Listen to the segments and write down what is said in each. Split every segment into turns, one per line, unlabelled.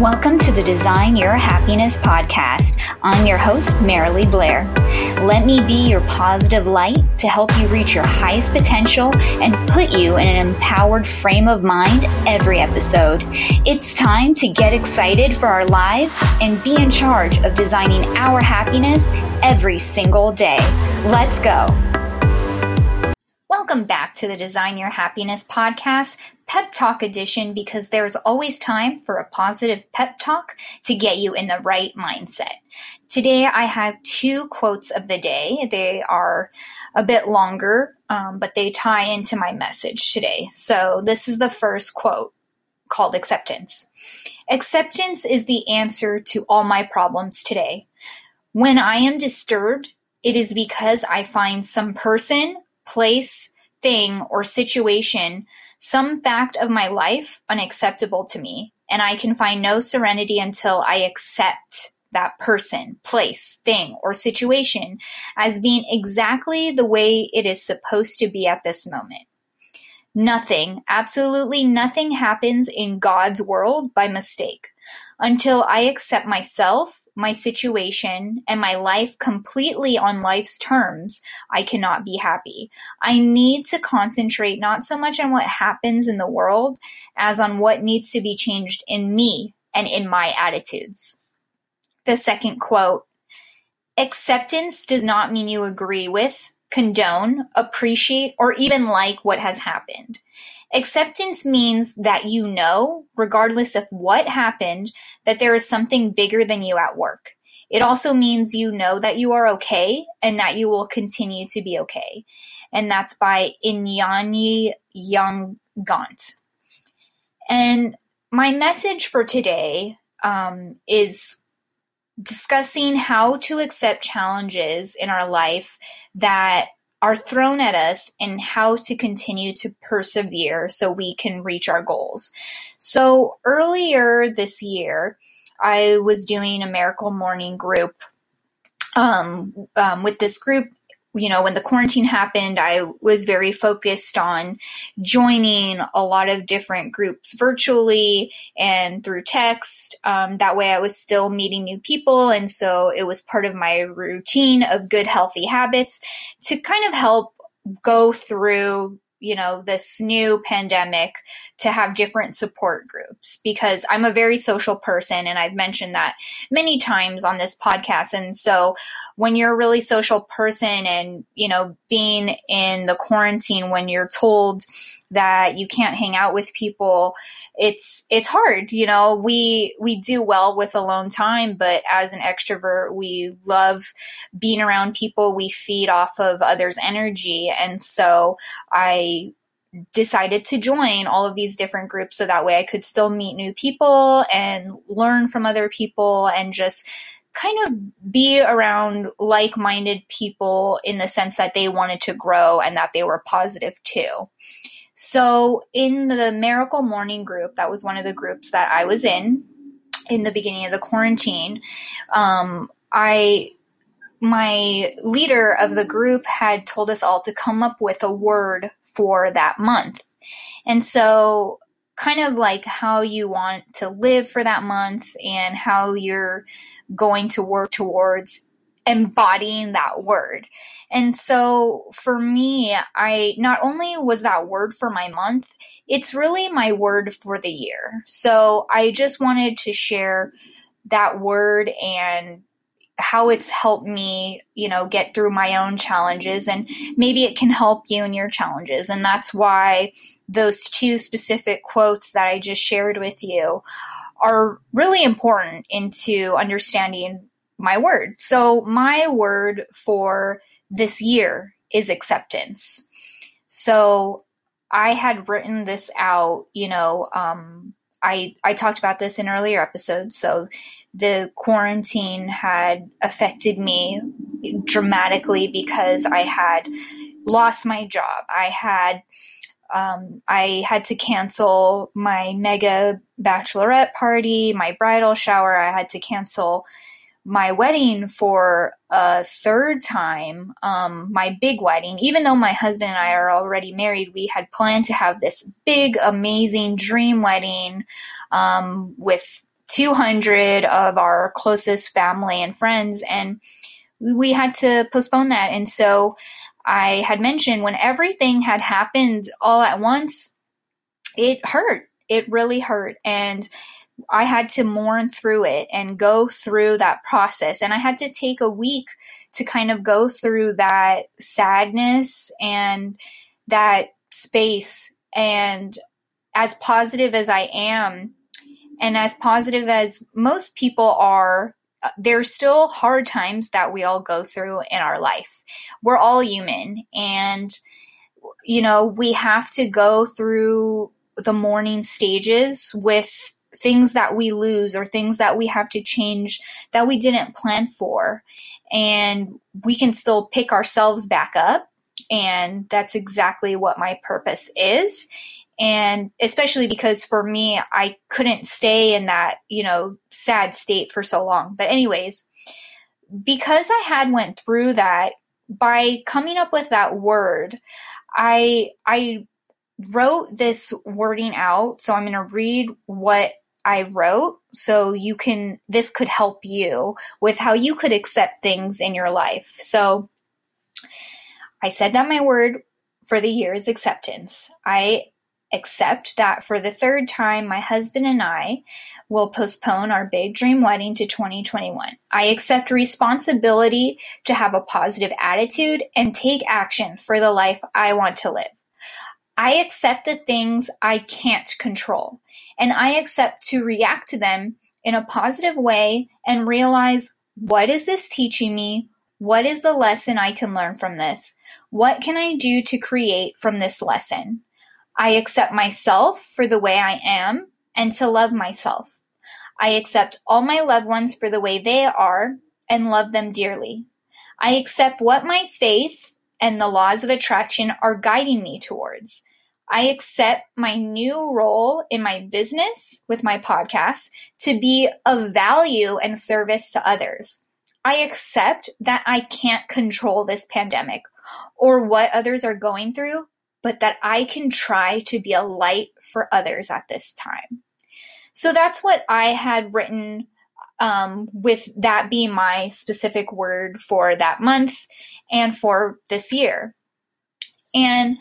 Welcome to the Design Your Happiness podcast. I'm your host, Marilee Blair. Let me be your positive light to help you reach your highest potential and put you in an empowered frame of mind every episode. It's time to get excited for our lives and be in charge of designing our happiness every single day. Let's go. Welcome back to the Design Your Happiness podcast, Pep Talk edition, because there's always time for a positive pep talk to get you in the right mindset. Today, I have two quotes of the day. They are a bit longer, um, but they tie into my message today. So, this is the first quote called Acceptance. Acceptance is the answer to all my problems today. When I am disturbed, it is because I find some person, place, thing, or situation, some fact of my life unacceptable to me, and I can find no serenity until I accept that person, place, thing, or situation as being exactly the way it is supposed to be at this moment. Nothing, absolutely nothing happens in God's world by mistake. Until I accept myself, my situation, and my life completely on life's terms, I cannot be happy. I need to concentrate not so much on what happens in the world as on what needs to be changed in me and in my attitudes. The second quote Acceptance does not mean you agree with, condone, appreciate, or even like what has happened. Acceptance means that you know, regardless of what happened, that there is something bigger than you at work. It also means you know that you are okay and that you will continue to be okay. And that's by Inyani Young Gaunt. And my message for today um, is discussing how to accept challenges in our life that are thrown at us and how to continue to persevere so we can reach our goals. So earlier this year, I was doing a miracle morning group um, um, with this group you know, when the quarantine happened, I was very focused on joining a lot of different groups virtually and through text. Um, that way, I was still meeting new people. And so it was part of my routine of good, healthy habits to kind of help go through you know this new pandemic to have different support groups because I'm a very social person and I've mentioned that many times on this podcast. And so when you're a really social person and you know being in the quarantine when you're told that you can't hang out with people. It's it's hard you know we we do well with alone time but as an extrovert we love being around people. We feed off of others energy. And so i decided to join all of these different groups so that way I could still meet new people and learn from other people and just kind of be around like minded people in the sense that they wanted to grow and that they were positive too. So, in the Miracle Morning group, that was one of the groups that I was in in the beginning of the quarantine. Um, I my leader of the group had told us all to come up with a word for that month. And so, kind of like how you want to live for that month and how you're going to work towards embodying that word. And so for me, I not only was that word for my month, it's really my word for the year. So I just wanted to share that word and how it's helped me, you know, get through my own challenges and maybe it can help you in your challenges. And that's why those two specific quotes that I just shared with you are really important into understanding my word. So, my word for this year is acceptance. So, I had written this out, you know, um, I, I talked about this in earlier episodes. So, the quarantine had affected me dramatically because I had lost my job. I had um, I had to cancel my mega bachelorette party, my bridal shower. I had to cancel my wedding for a third time, um, my big wedding. Even though my husband and I are already married, we had planned to have this big, amazing dream wedding um, with 200 of our closest family and friends, and we had to postpone that. And so I had mentioned when everything had happened all at once, it hurt. It really hurt. And I had to mourn through it and go through that process. And I had to take a week to kind of go through that sadness and that space. And as positive as I am, and as positive as most people are, uh, there's still hard times that we all go through in our life. We're all human. And, you know, we have to go through the mourning stages with things that we lose or things that we have to change that we didn't plan for. And we can still pick ourselves back up. And that's exactly what my purpose is. And especially because for me, I couldn't stay in that, you know, sad state for so long. But anyways, because I had went through that, by coming up with that word, I I wrote this wording out. So I'm going to read what I wrote so you can this could help you with how you could accept things in your life. So I said that my word for the year is acceptance. I accept that for the third time my husband and I will postpone our big dream wedding to 2021. I accept responsibility to have a positive attitude and take action for the life I want to live. I accept the things I can't control, and I accept to react to them in a positive way and realize what is this teaching me? What is the lesson I can learn from this? What can I do to create from this lesson? I accept myself for the way I am and to love myself. I accept all my loved ones for the way they are and love them dearly. I accept what my faith and the laws of attraction are guiding me towards. I accept my new role in my business with my podcast to be of value and service to others. I accept that I can't control this pandemic or what others are going through, but that I can try to be a light for others at this time. So that's what I had written um, with that being my specific word for that month and for this year. And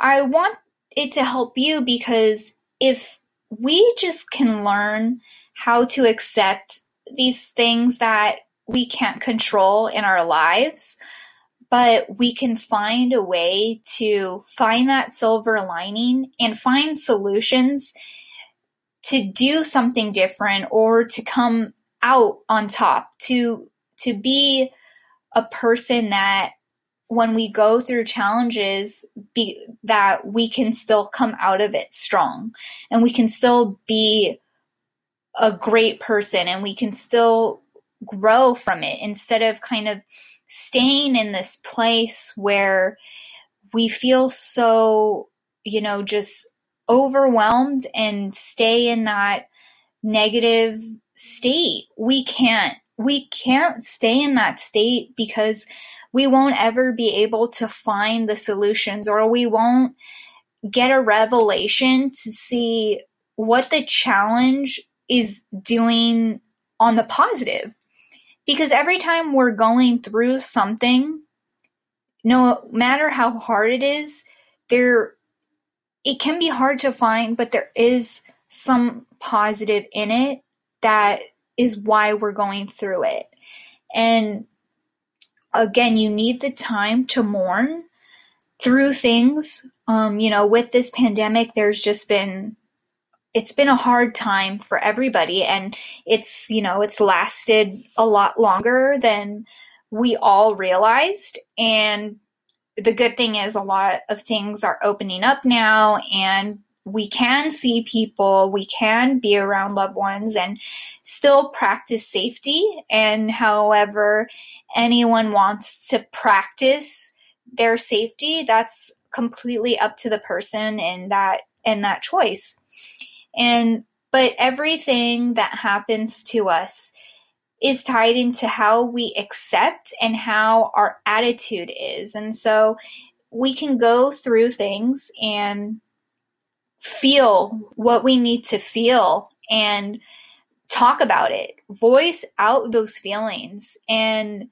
I want it to help you because if we just can learn how to accept these things that we can't control in our lives, but we can find a way to find that silver lining and find solutions to do something different or to come out on top to to be a person that when we go through challenges be, that we can still come out of it strong. And we can still be a great person and we can still grow from it instead of kind of staying in this place where we feel so you know just overwhelmed and stay in that negative state. We can't we can't stay in that state because we won't ever be able to find the solutions or we won't get a revelation to see what the challenge is doing on the positive. Because every time we're going through something, no matter how hard it is, there it can be hard to find, but there is some positive in it that is why we're going through it. And again, you need the time to mourn through things. Um, you know, with this pandemic, there's just been it's been a hard time for everybody and it's you know it's lasted a lot longer than we all realized and the good thing is a lot of things are opening up now and we can see people, we can be around loved ones and still practice safety. And however anyone wants to practice their safety, that's completely up to the person and that and that choice. And but everything that happens to us is tied into how we accept and how our attitude is. And so we can go through things and feel what we need to feel and talk about it, voice out those feelings. And,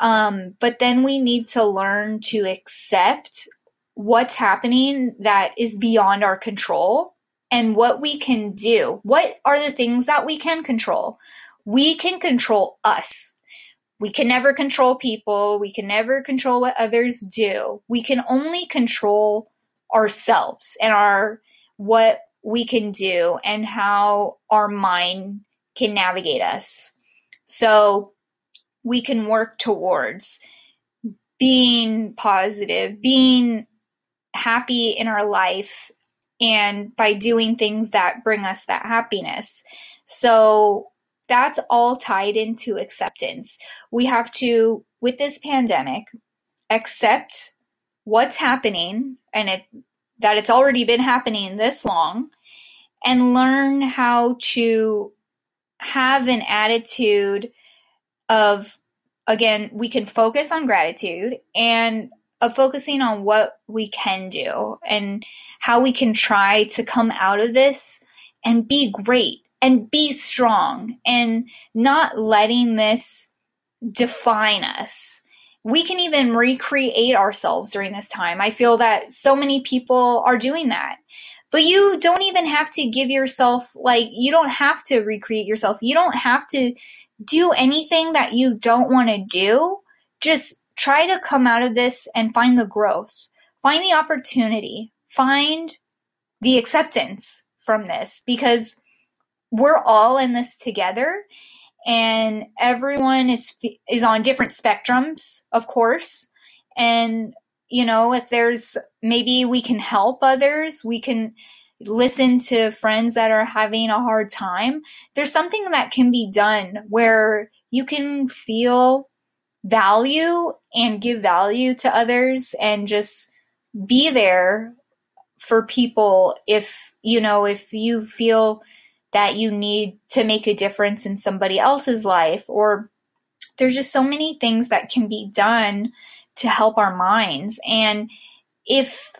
um, but then we need to learn to accept what's happening that is beyond our control and what we can do. What are the things that we can control? We can control us. We can never control people. We can never control what others do. We can only control ourselves and our what we can do and how our mind can navigate us. So we can work towards being positive, being happy in our life, and by doing things that bring us that happiness. So that's all tied into acceptance. We have to, with this pandemic, accept what's happening and it, that it's already been happening this long and learn how to have an attitude of again we can focus on gratitude and of focusing on what we can do and how we can try to come out of this and be great and be strong and not letting this define us. We can even recreate ourselves during this time. I feel that so many people are doing that. But you don't even have to give yourself, like, you don't have to recreate yourself. You don't have to do anything that you don't want to do. Just try to come out of this and find the growth, find the opportunity, find the acceptance from this because we're all in this together and everyone is is on different spectrums of course and you know, if there's maybe we can help others, we can listen to friends that are having a hard time. There's something that can be done where you can feel value and give value to others and just be there for people if you know if you feel that you need to make a difference in somebody else's life or there's just so many things that can be done to help our minds. And if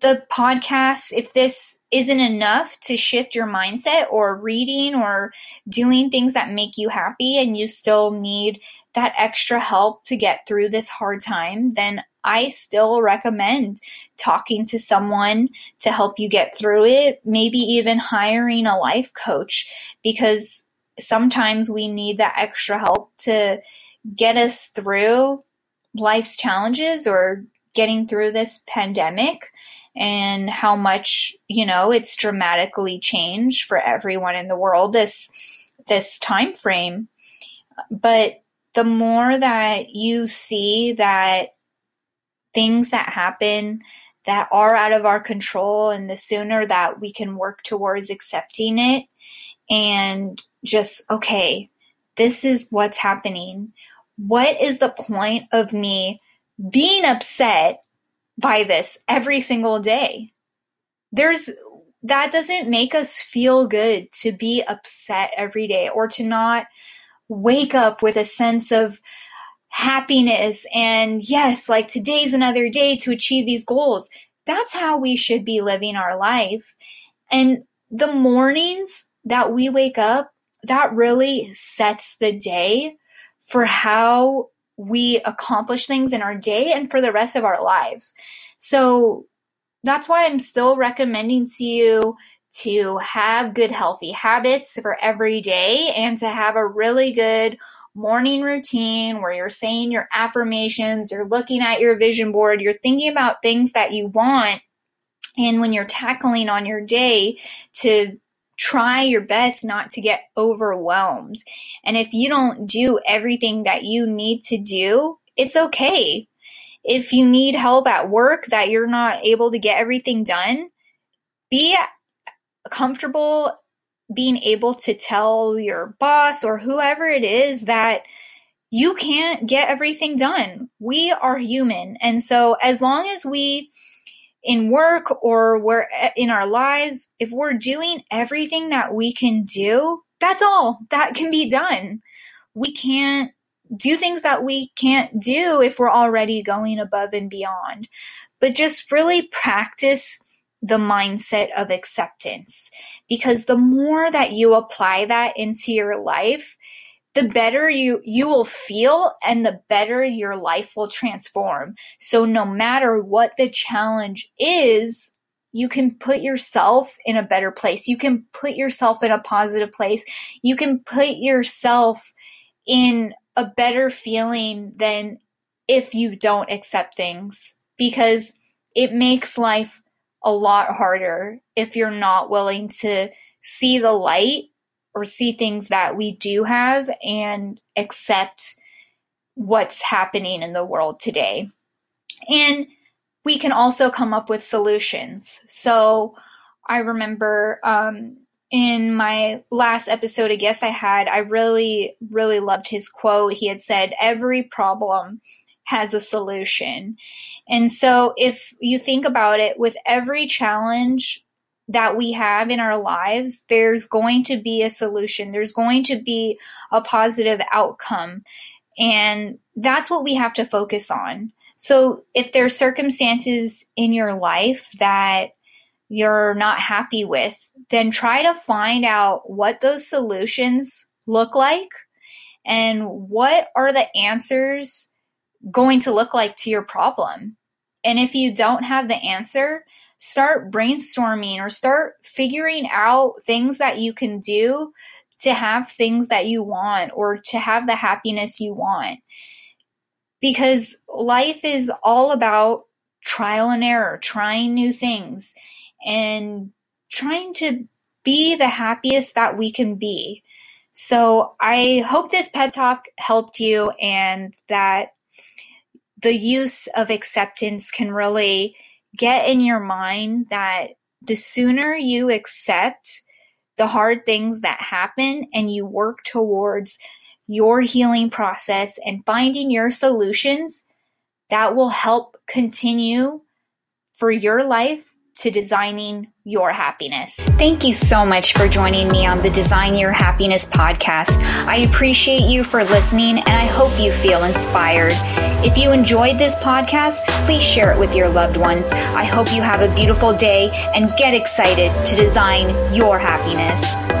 the podcast, if this isn't enough to shift your mindset or reading or doing things that make you happy and you still need that extra help to get through this hard time, then I still recommend talking to someone to help you get through it, maybe even hiring a life coach because sometimes we need that extra help to get us through life's challenges or getting through this pandemic and how much you know it's dramatically changed for everyone in the world this this time frame. But the more that you see that things that happen that are out of our control and the sooner that we can work towards accepting it and just okay this is what's happening what is the point of me being upset by this every single day? There's that doesn't make us feel good to be upset every day or to not wake up with a sense of happiness and yes, like today's another day to achieve these goals. That's how we should be living our life. And the mornings that we wake up, that really sets the day for how we accomplish things in our day and for the rest of our lives. So that's why I'm still recommending to you to have good healthy habits for every day and to have a really good morning routine where you're saying your affirmations, you're looking at your vision board, you're thinking about things that you want. And when you're tackling on your day to try your best not to get overwhelmed. And if you don't do everything that you need to do, it's okay. If you need help at work that you're not able to get everything done, be comfortable being able to tell your boss or whoever it is that you can't get everything done. We are human. And so as long as we in work or we're in our lives, if we're doing everything that we can do, that's all that can be done. We can't do things that we can't do if we're already going above and beyond. But just really practice the mindset of acceptance because the more that you apply that into your life, the better you you will feel and the better your life will transform. So no matter what the challenge is, you can put yourself in a better place. You can put yourself in a positive place. You can put yourself in a better feeling than if you don't accept things because it makes life a lot harder if you're not willing to see the light or see things that we do have and accept what's happening in the world today. And we can also come up with solutions. So I remember um, in my last episode, a guess I had, I really, really loved his quote. He had said, Every problem has a solution. And so if you think about it, with every challenge that we have in our lives, there's going to be a solution. There's going to be a positive outcome. And that's what we have to focus on. So if there's circumstances in your life that you're not happy with, then try to find out what those solutions look like and what are the answers going to look like to your problem. And if you don't have the answer, start brainstorming or start figuring out things that you can do to have things that you want or to have the happiness you want. Because life is all about trial and error, trying new things and trying to be the happiest that we can be. So I hope this pep talk helped you and that the use of acceptance can really get in your mind that the sooner you accept the hard things that happen and you work towards your healing process and finding your solutions, that will help continue for your life to designing your happiness. Thank you so much for joining me on the Design Your Happiness podcast. I appreciate you for listening and I hope you feel inspired. If you enjoyed this podcast, please share it with your loved ones. I hope you have a beautiful day and get excited to design your happiness.